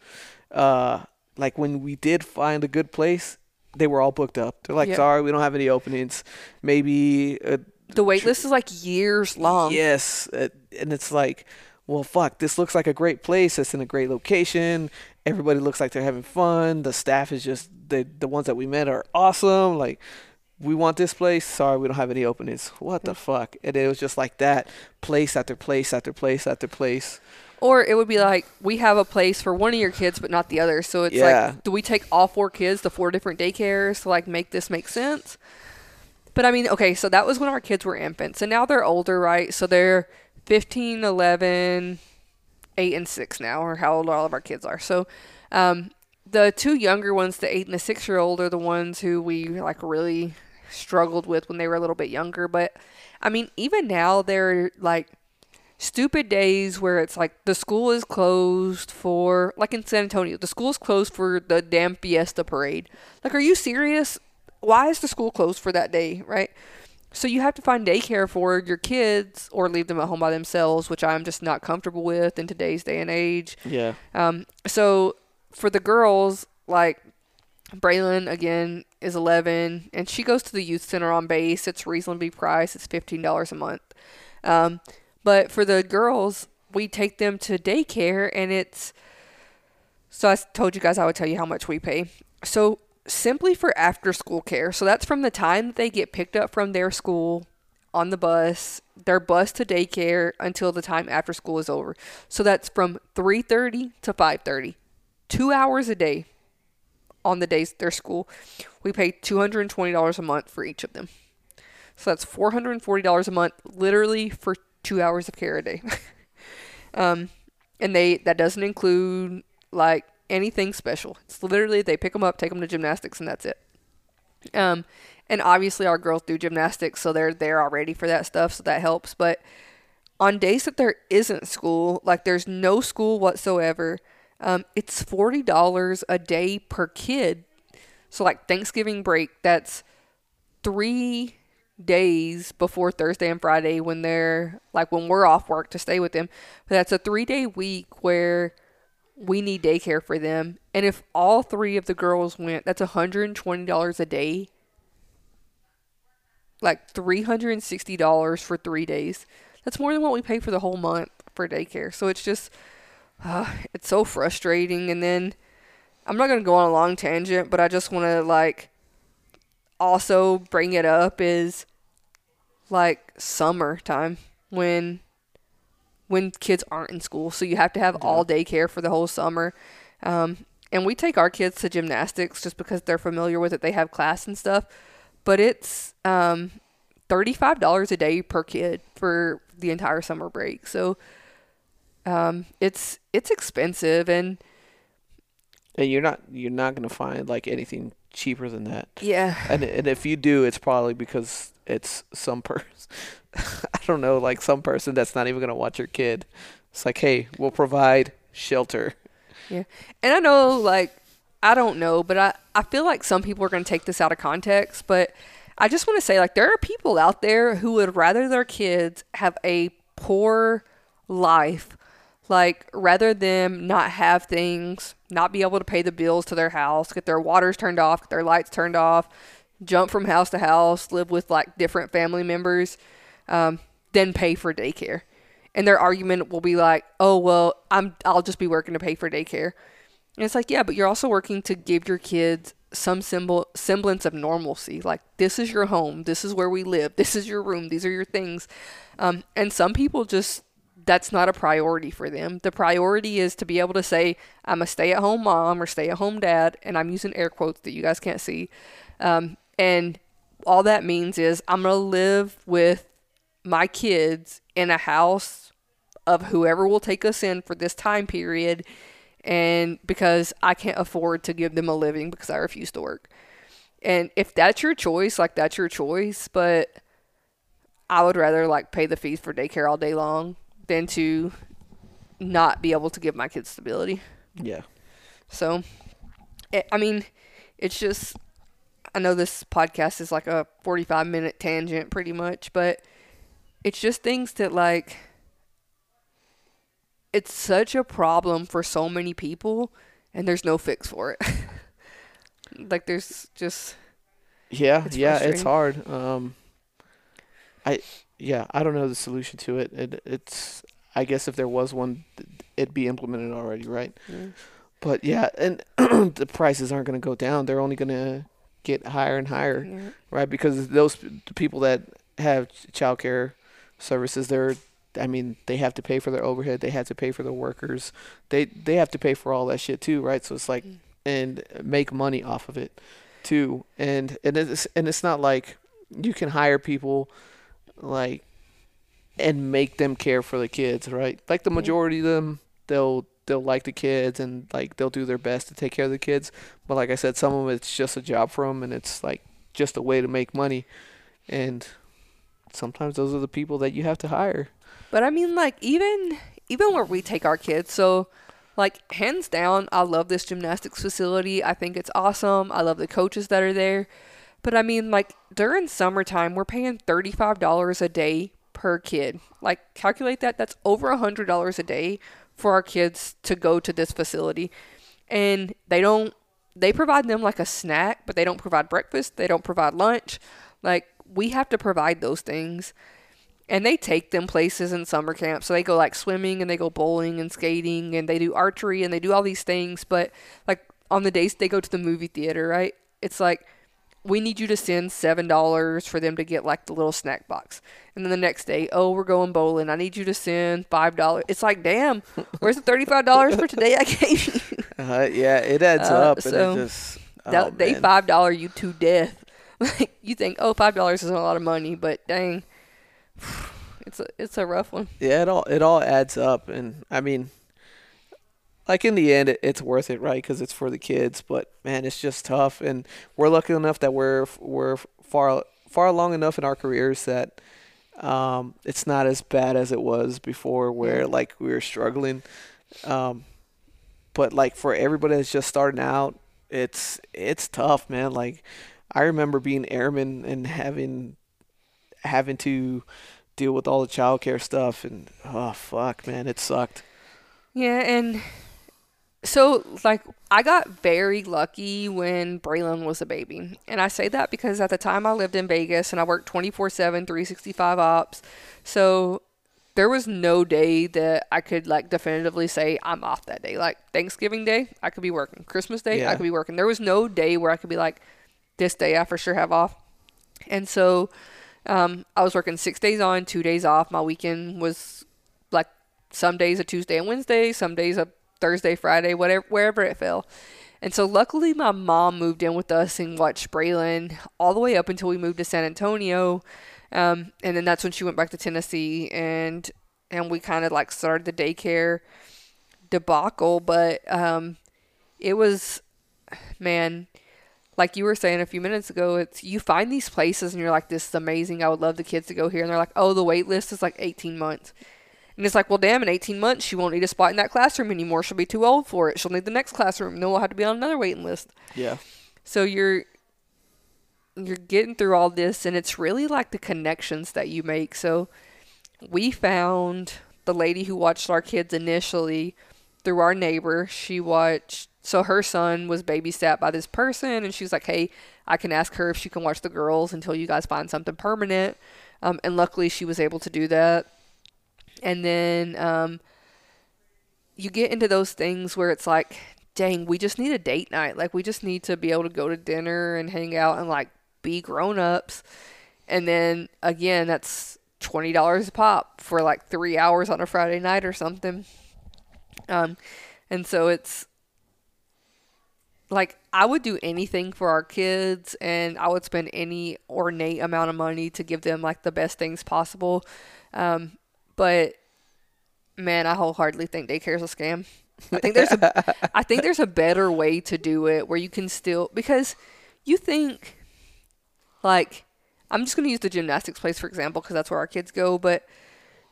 uh, like when we did find a good place they were all booked up they're like Yep. sorry we don't have any openings maybe uh, The wait list is like years long. Yes, uh, and it's like, well, fuck, this looks like a great place. It's in a great location. Everybody looks like they're having fun. The staff is just the the ones that we met are awesome. Like, we want this place. Sorry, we don't have any openings. What the fuck? And it was just like that, place after place after place after place. Or it would be like, we have a place for one of your kids, but not the other. So it's Yeah. like, do we take all four kids to four different daycares to like make this make sense? But I mean, okay, so that was when our kids were infants. And now they're older, right? So they're 15, 11, 8, and 6 now, or how old all of our kids are. So um, the two younger ones, the 8 and the 6 year old, are the ones who we like really struggled with when they were a little bit younger. But I mean, even now, they're like, stupid days where it's like the school is closed for like in San Antonio, the school's closed for the damn fiesta parade. Like, are you serious? Why is the school closed for that day, right? So you have to find daycare for your kids or leave them at home by themselves, which I'm just not comfortable with in today's day and age. Yeah. Um, so for the girls, like Braylon again is 11, and she goes to the youth center on base. It's reasonably priced. It's $15 a month. Um, but for the girls, we take them to daycare, and it's so I told you guys I would tell you how much we pay. So simply for after school care. So that's from the time that they get picked up from their school on the bus, their bus to daycare until the time after school is over. So that's from 3:30 to 5:30. 2 hours a day on the days their school. We pay $220 a month for each of them. So that's $440 a month literally for 2 hours of care a day. um and they that doesn't include like anything special. It's literally they pick them up, take them to gymnastics, and that's it. Um, and obviously our girls do gymnastics, so they're there already for that stuff, so that helps. But on days that there isn't school, like there's no school whatsoever, um, it's forty dollars a day per kid. So like Thanksgiving break, that's three days before Thursday and Friday when they're like when we're off work to stay with them. But that's a three day week where we need daycare for them. And if all three of the girls went, that's $120 a day. Like $360 for three days. That's more than what we pay for the whole month for daycare. So it's just, uh, it's so frustrating. And then I'm not going to go on a long tangent, but I just want to like also bring it up is like summertime when when kids aren't in school. So you have to have all day care for the whole summer. Um, and we take our kids to gymnastics just because they're familiar with it. They have class and stuff. But it's um, $35 a day per kid for the entire summer break. So um, it's it's expensive and And you're not you're not gonna find like anything cheaper than that. yeah. And and if you do, it's probably because it's some person. I don't know, like some person that's not even gonna watch your kid. It's like, hey, we'll provide shelter. Yeah, and I know, like, I don't know, but I, I feel like some people are going to take this out of context. But I just want to say, like, there are people out there who would rather their kids have a poor life, like, rather them not have things, not be able to pay the bills to their house, get their waters turned off, get their lights turned off, jump from house to house, live with, like, different family members, um, than pay for daycare and their argument will be like, "Oh, well, I'm I'll just be working to pay for daycare." And it's like, "Yeah, but you're also working to give your kids some symbol semblance of normalcy. Like this is your home, this is where we live, this is your room, these are your things." Um, and some people just that's not a priority for them. The priority is to be able to say, "I'm a stay-at-home mom" or "stay-at-home dad," and I'm using air quotes that you guys can't see. Um, and all that means is I'm gonna live with my kids in a house of whoever will take us in for this time period and because I can't afford to give them a living because I refuse to work. And if that's your choice, like that's your choice, but I would rather like pay the fees for daycare all day long than to not be able to give my kids stability. Yeah. So, it, I mean, it's just, I know this podcast is like a 45 minute tangent pretty much, but it's just things that like, it's such a problem for so many people and there's no fix for it. like, there's just, Yeah, It's yeah, it's hard. Um, I yeah, I don't know the solution to it. it. It's I guess if there was one, it'd be implemented already, right? But yeah, and the prices aren't going to go down. They're only going to get higher and higher, yeah. right? Because those the people that have ch- childcare services, they're I mean, they have to pay for their overhead. They have to pay for their workers. They they have to pay for all that shit too, right? So it's like Mm. and make money off of it too. And and it's and it's not like you can hire people like and make them care for the kids, right? Like the majority of them, they'll they'll like the kids and like they'll do their best to take care of the kids. But like I said, some of them it's just a job for them and it's like just a way to make money. And sometimes those are the people that you have to hire. But I mean, like even even where we take our kids, so like hands down, I love this gymnastics facility. I think it's awesome. I love the coaches that are there. But I mean, like during summertime, we're paying thirty five dollars a day per kid. Like calculate that. That's over a hundred dollars a day for our kids to go to this facility, and they don't. They provide them like a snack, but they don't provide breakfast. They don't provide lunch. Like we have to provide those things and they take them places in summer camp. So they go like swimming and they go bowling and skating and they do archery and they do all these things. But like on the days they go to the movie theater, right? It's like we need you to send seven dollars for them to get like the little snack box. And then the next day, oh, we're going bowling. I need you to send five dollars. It's like, damn, where's the thirty five dollars for today I gave you? Uh, yeah, it adds Uh, up and so it just oh, That- they five dollar you to death. Like you think, oh, five dollars isn't a lot of money, but dang, it's a it's a rough one. Yeah, it all it all adds up, and I mean, like in the end, it, it's worth it, right? Because it's for the kids. But man, it's just tough, and we're lucky enough that we're we're far far along enough in our careers that Um, it's not as bad as it was before, where Mhm. like we were struggling. Um, but like for everybody that's just starting out, it's it's tough, man. Like I remember being airman and having having to deal with all the childcare stuff, and oh fuck, man, it sucked. Yeah, and so like I got very lucky when Braylon was a baby. And I say that because at the time I lived in Vegas and I worked 24/7 365 ops. So there was no day that I could like definitively say I'm off that day. Like Thanksgiving Day, I could be working. Christmas Day, Yeah. I could be working. There was no day where I could be like this day I for sure have off. And so um, I was working 6 days on, 2 days off. My weekend was like some days a Tuesday and Wednesday, some days a Thursday, Friday, whatever, wherever it fell. And so luckily my mom moved in with us and watched Braylon all the way up until we moved to San Antonio. Um, and then that's when she went back to Tennessee and and we kind of like started the daycare debacle. But um, it was, man, like you were saying a few minutes ago, it's you find these places and you're like, this is amazing. I would love the kids to go here. And they're like, oh, the wait list is like 18 months. And it's like, well, damn, in 18 months, she won't need a spot in that classroom anymore. She'll be too old for it. She'll need the next classroom. Then we'll have to be on another waiting list. Yeah. So you're you're getting through all this, and it's really like the connections that you make. So we found the lady who watched our kids initially through our neighbor. She watched. So her son was babysat by this person, and she was like, "Hey, I can ask her if she can watch the girls until you guys find something permanent." Um, and luckily, she was able to do that. And then um, you get into those things where it's like, dang, we just need a date night. Like, we just need to be able to go to dinner and hang out and like be grown ups. And then again, that's twenty dollars a pop for like three hours on a Friday night or something. Um, and so it's like I would do anything for our kids, and I would spend any ornate amount of money to give them like the best things possible. Um, but man, I wholeheartedly think daycare is a scam. I think there's a I think there's a better way to do it where you can still because you think like I'm just going to use the gymnastics place for example because that's where our kids go, but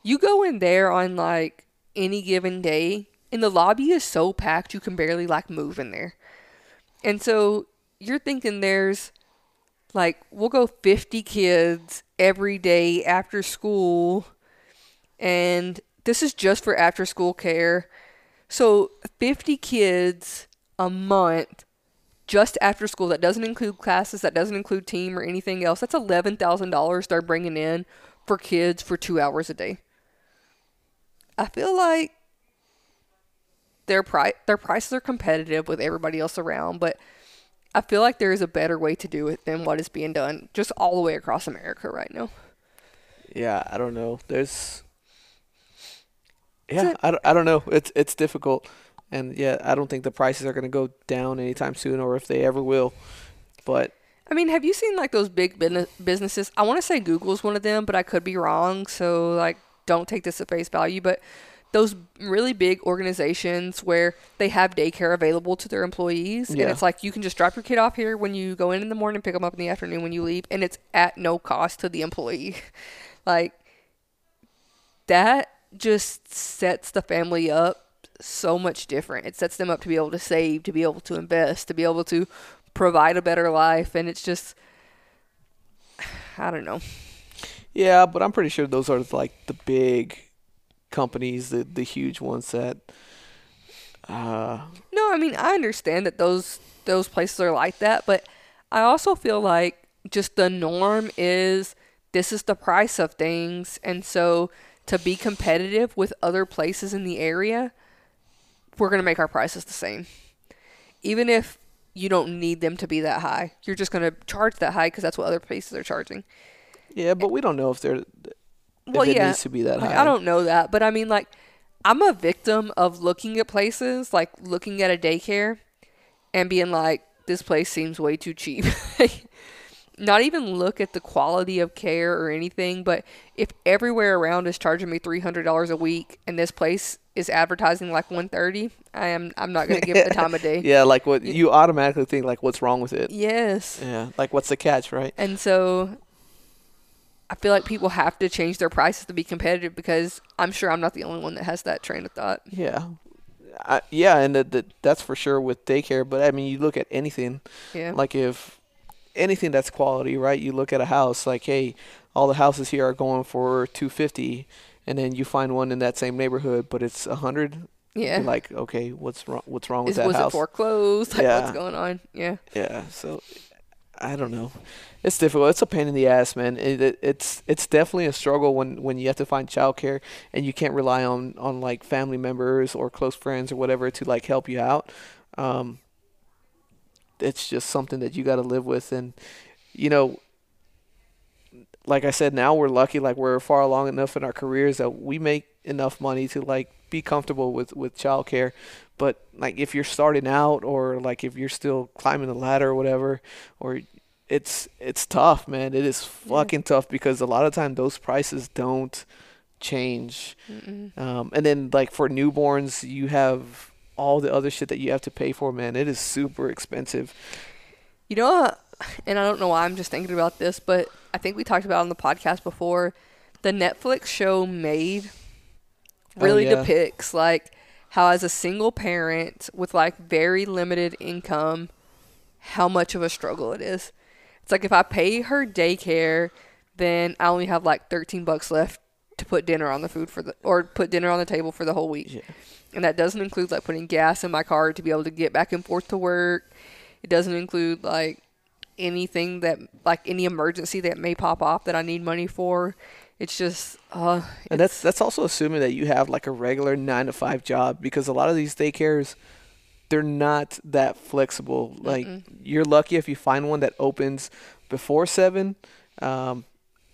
you go in there on like any given day and the lobby is so packed you can barely like move in there. And so you're thinking there's like we'll go 50 kids every day after school and this is just for after school care. So 50 kids a month just after school that doesn't include classes, that doesn't include team or anything else. That's $11,000 they're bringing in for kids for 2 hours a day. I feel like their price their prices are competitive with everybody else around, but I feel like there is a better way to do it than what is being done just all the way across America right now. Yeah, I don't know. There's Yeah, it- I, don't- I don't know. It's it's difficult. And yeah, I don't think the prices are going to go down anytime soon or if they ever will. But I mean, have you seen like those big business businesses? I want to say Google's one of them, but I could be wrong. So like, don't take this at face value. But those really big organizations where they have daycare available to their employees, Yeah. and it's like you can just drop your kid off here when you go in in the morning, pick them up in the afternoon when you leave, and it's at no cost to the employee. like that just sets the family up so much different. It sets them up to be able to save, to be able to invest, to be able to provide a better life and it's just I don't know. yeah, but I'm pretty sure those are like the big companies, the the huge ones that uh No, I mean I understand that those those places are like that, but I also feel like just the norm is this is the price of things and so to be competitive with other places in the area, we're going to make our prices the same. Even if you don't need them to be that high. You're just going to charge that high because that's what other places are charging. yeah, but we don't know if they're Well, it yeah. needs to be that high. I don't know that, but I mean, like, I'm a victim of looking at places, like looking at a daycare, and being like, this place seems way too cheap. Not even look at the quality of care or anything, but if everywhere around is charging me three hundred dollars a week, and this place is advertising like one thirty, I am I'm not gonna give it the time of day. Yeah, like what you automatically think like what's wrong with it. Yes. Yeah, like what's the catch, right? And so I feel like people have to change their prices to be competitive because I'm sure I'm not the only one that has that train of thought. Yeah. I, yeah, and the, the, that's for sure with daycare. But I mean, you look at anything, Yeah. like if anything that's quality, right? You look at a house, like, hey, all the houses here are going for two fifty, and then you find one in that same neighborhood, but it's a hundred. yeah. You're like, okay, what's wrong? What's wrong with Is, that was house? it foreclosed? Like, Yeah. what's going on? Yeah. Yeah, so I don't know. It's difficult. It's a pain in the ass, man. It, it, it's it's definitely a struggle when, when you have to find childcare and you can't rely on, on like family members or close friends or whatever to like help you out. Um, it's just something that you got to live with, and you know, like I said, now we're lucky. Like we're far along enough in our careers that we make enough money to like be comfortable with with childcare. But like if you're starting out or like if you're still climbing the ladder or whatever, or it's it's tough, man. It is Yeah. fucking tough because a lot of time those prices don't change. Um, and then like for newborns, you have all the other shit that you have to pay for, man. It is super expensive. You know, what? and I don't know why I'm just thinking about this, but I think we talked about on the podcast before. The Netflix show Maid Oh, really yeah. depicts like how as a single parent with like very limited income, how much of a struggle it is. It's like if I pay her daycare, then I only have like 13 bucks left to put dinner on the food for the or put dinner on the table for the whole week. Yeah. And that doesn't include like putting gas in my car to be able to get back and forth to work. It doesn't include like anything that like any emergency that may pop off that I need money for. It's just uh And that's that's also assuming that you have like a regular nine to five job because a lot of these daycares, they're not that flexible. Like you're lucky if you find one that opens before seven, um,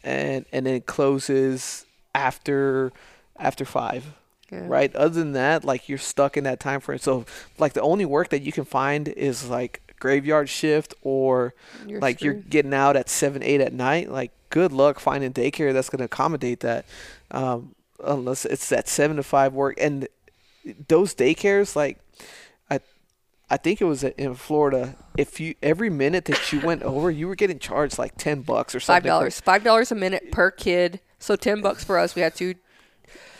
and and then closes after after five. Yeah. Right. Other than that, like you're stuck in that time frame. So like the only work that you can find is like graveyard shift or You're like you're getting out at seven, eight at night, like good luck finding daycare that's going to accommodate that, um, unless it's that seven to five work. And those daycares, like I, I think it was in Florida. If you every minute that you went over, you were getting charged like ten bucks or something. five dollars. Five dollars a minute per kid. So ten bucks for us. We had two.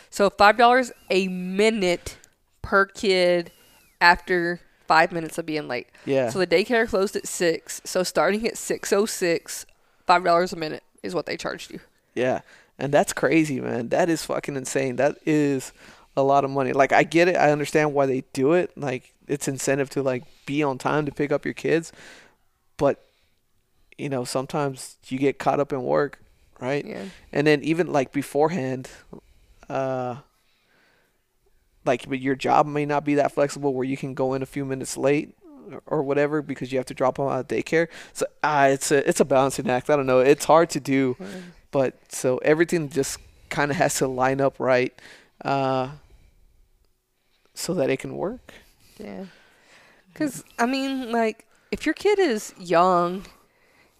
So five dollars a minute per kid after five minutes of being late. Yeah. So the daycare closed at six. So starting at six oh six, five dollars a minute is what they charged you. Yeah, and that's crazy, man. That is fucking insane. That is a lot of money. Like I get it. I understand why they do it. Like it's incentive to like be on time to pick up your kids, but you know sometimes you get caught up in work, right? Yeah. And then even like beforehand, uh, like but your job may not be that flexible where you can go in a few minutes late or- whatever because you have to drop them out of daycare. So ah, it's a it's a balancing act. I don't know. It's hard to do, but so everything just kind of has to line up right, uh, so that it can work. Yeah. Because, I mean, like, if your kid is young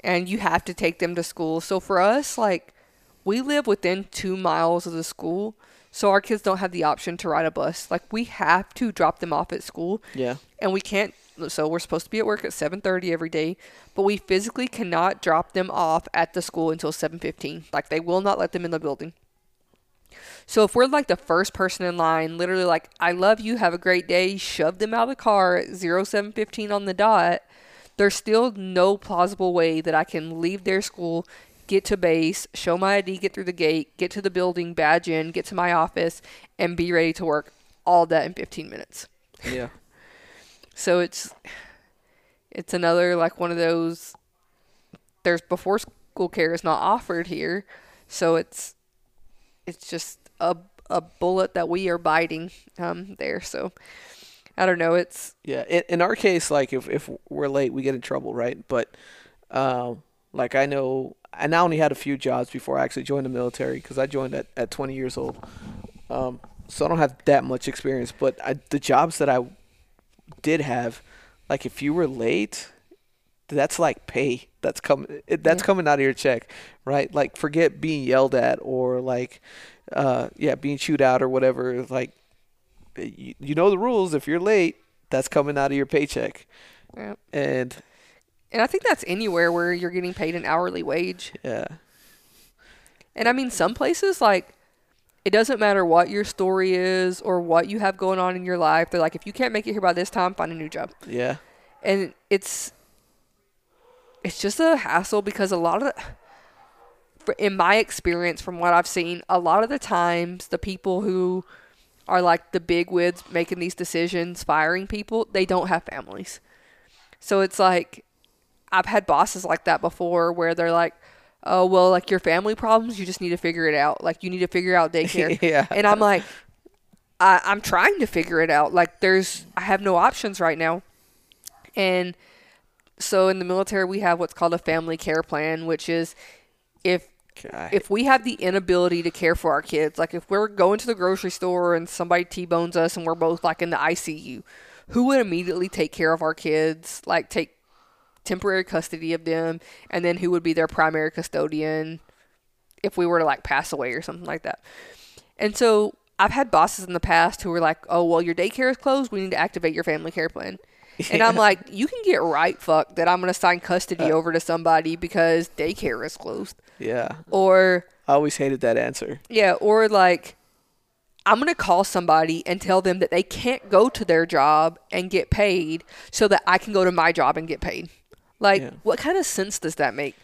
and you have to take them to school, so for us, like, we live within two miles of the school, so our kids don't have the option to ride a bus. Like, we have to drop them off at school, Yeah. and we can't. So we're supposed to be at work at 7:30 every day, but we physically cannot drop them off at the school until 7:15. Like they will not let them in the building. So if we're like the first person in line, literally like I love you, have a great day, shove them out of the car at 0715 on the dot, there's still no plausible way that I can leave their school, get to base, show my ID, get through the gate, get to the building, badge in, get to my office and be ready to work all that in 15 minutes. Yeah. So it's it's another like one of those there's before school care is not offered here. So it's it's just a a bullet that we are biting um there. So I don't know, it's Yeah, in, in our case, like if if we're late, we get in trouble, right? But, um, like I know, I now only had a few jobs before I actually joined the military because I joined at, at 20 years old. Um, so I don't have that much experience. But I, the jobs that I did have, like if you were late, that's like pay. That's coming. That's Yeah. coming out of your check, right? Like forget being yelled at or like, uh, yeah, being chewed out or whatever. Like you, you know the rules. If you're late, that's coming out of your paycheck. yeah. And and I think that's anywhere where you're getting paid an hourly wage. yeah, And I mean, some places, like, it doesn't matter what your story is or what you have going on in your life. They're like, if you can't make it here by this time, find a new job. Yeah. And it's, it's just a hassle because a lot of, the, in my experience, from what I've seen, a lot of the times the people who are like the big wigs making these decisions, firing people, they don't have families. So it's like, I've had bosses like that before where they're like, oh, well, like your family problems, you just need to figure it out. Like you need to figure out daycare. Yeah. And I'm like, I, I'm trying to figure it out. Like there's, I have no options right now. And so in the military, we have what's called a family care plan, which is if God. if we have the inability to care for our kids, like if we're going to the grocery store and somebody T-bones us and we're both like in the ICU, who would immediately take care of our kids, like take temporary custody of them, and then who would be their primary custodian if we were to like pass away or something like that. And so I've had bosses in the past who were like, "Oh, well, your daycare is closed. We need to activate your family care plan." And I'm like, "You can get right fucked that I'm going to sign custody uh. over to somebody because daycare is closed." yeah. Or I always hated that answer. yeah, or like I'm going to call somebody and tell them that they can't go to their job and get paid so that I can go to my job and get paid. Like Yeah. what kind of sense does that make?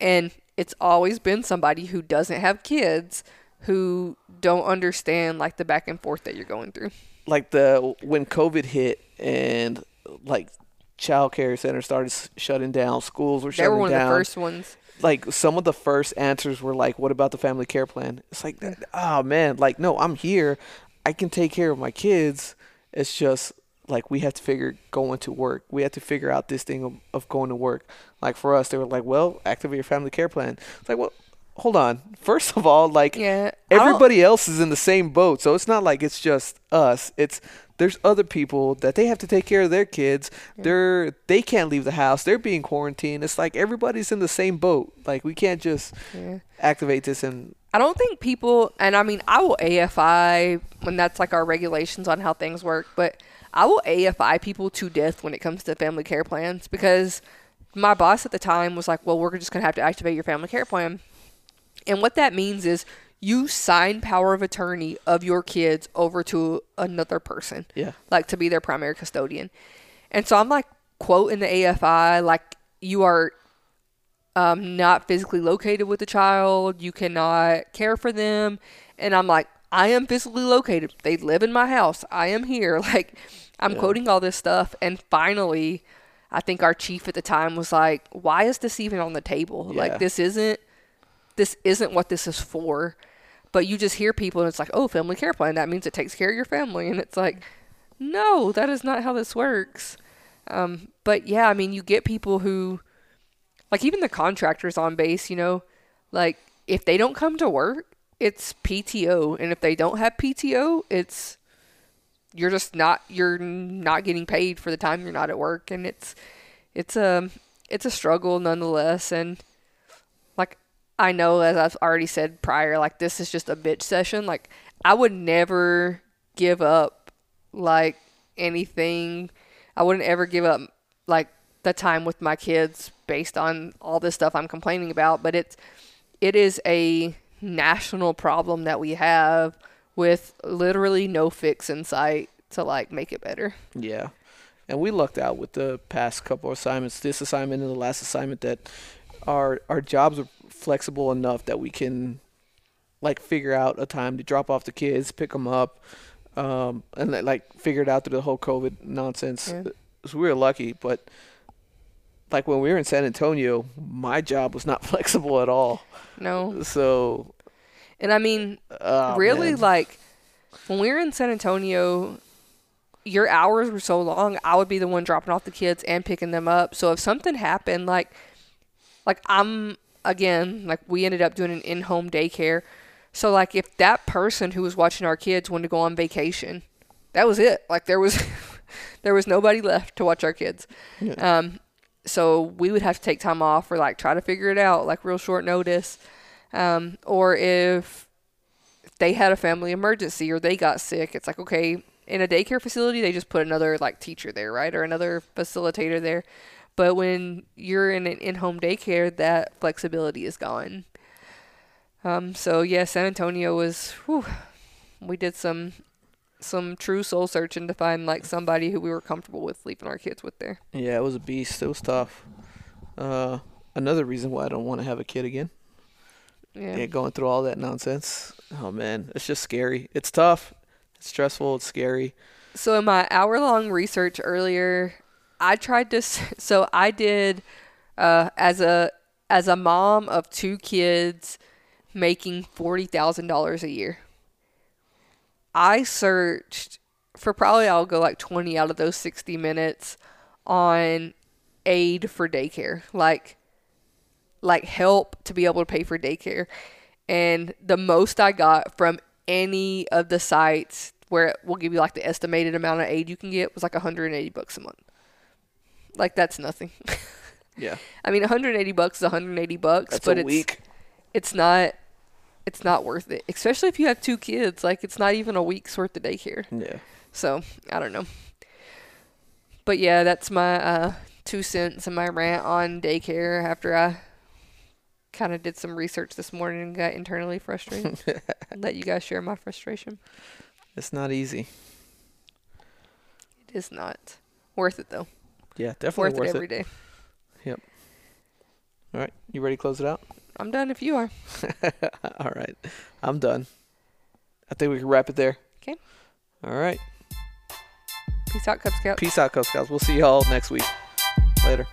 And it's always been somebody who doesn't have kids who don't understand like the back and forth that you're going through. Like the when COVID hit and like child care centers started shutting down, schools were They shutting were one down. of the first ones. like some of the first answers were like, "What about the family care plan?" It's like, mm. oh man, like no, I'm here. I can take care of my kids. It's just like we have to figure going to work. We have to figure out this thing of, of going to work. Like for us, they were like, "Well, activate your family care plan." It's like, well, hold on. First of all, like Yeah. Everybody else is in the same boat, so it's not like it's just us. It's there's other people that they have to take care of their kids. They're they can't leave the house. They're being quarantined. It's like everybody's in the same boat. Like we can't just Yeah. activate this and I don't think people, and I mean, I will AFI when that's like our regulations on how things work, but I will AFI people to death when it comes to family care plans because my boss at the time was like, well, we're just going to have to activate your family care plan. And what that means is you sign power of attorney of your kids over to another person yeah. like to be their primary custodian. And so I'm like, quote in the AFI, like you are um, not physically located with the child, you cannot care for them. And I'm like, I am physically located. They live in my house. I am here. Like, I'm Yeah. quoting all this stuff. And finally, I think our chief at the time was like, why is this even on the table? Yeah. Like, this isn't, this isn't what this is for. But you just hear people and it's like, oh, family care plan. That means it takes care of your family. And it's like, no, that is not how this works. Um, but yeah, I mean, you get people who, like, even the contractors on base, you know, like, if they don't come to work, it's PTO. And if they don't have PTO, it's, you're just not, you're not getting paid for the time you're not at work. And it's, it's a, it's a struggle nonetheless. And, like, I know, as I've already said prior, like, this is just a bitch session. Like, I would never give up, like, anything. I wouldn't ever give up, like, the time with my kids based on all this stuff I'm complaining about. But it's, it is a national problem that we have with literally no fix in sight to, like, make it better. Yeah. And we lucked out with the past couple of assignments, this assignment and the last assignment that our our jobs are flexible enough that we can like figure out a time to drop off the kids, pick them up, um, and like figure it out through the whole COVID nonsense. Yeah. So we were lucky, but like when we were in San Antonio, my job was not flexible at all. No. So And I mean, oh, really man. like when we were in San Antonio, your hours were so long. I would be the one dropping off the kids and picking them up. So if something happened, like, like I'm again, like we ended up doing an in-home daycare. So like if that person who was watching our kids wanted to go on vacation, that was it. Like there was, there was nobody left to watch our kids. Yeah. Um, so we would have to take time off or like try to figure it out, like real short notice. Um, or if they had a family emergency or they got sick, it's like, okay, in a daycare facility, they just put another like teacher there, right? Or another facilitator there. But when you're in an in home daycare, that flexibility is gone. Um, so yeah, San Antonio was. Whew, we did some some true soul searching to find like somebody who we were comfortable with leaving our kids with there. Yeah, it was a beast. It was tough. Uh, another reason why I don't want to have a kid again. Yeah. Yeah, going through all that nonsense. Oh man, it's just scary. It's tough. It's stressful. It's scary. So in my hour long research earlier, I tried to. So I did uh, as a as a mom of two kids, making forty thousand dollars a year. I searched for probably I'll go like twenty out of those sixty minutes on aid for daycare, like like help to be able to pay for daycare. And the most I got from any of the sites where it will give you like the estimated amount of aid you can get was like 180 bucks a month. Like that's nothing. Yeah, I mean, 180 bucks is 180 bucks, that's but it's week. it's not it's not worth it, especially if you have two kids. Like it's not even a week's worth of daycare. Yeah. So I don't know. But yeah, that's my uh, two cents and my rant on daycare after I kind of did some research this morning and got internally frustrated. Let you guys share my frustration. It's not easy. It is not worth it though. Yeah, definitely worth, worth it every day. Yep. All right, you ready to close it out? I'm done if you are. all right, I'm done. I think we can wrap it there. 'Kay. All right. Peace out, Cub Scout. Peace out, Cub Scouts. We'll see y'all next week. Later.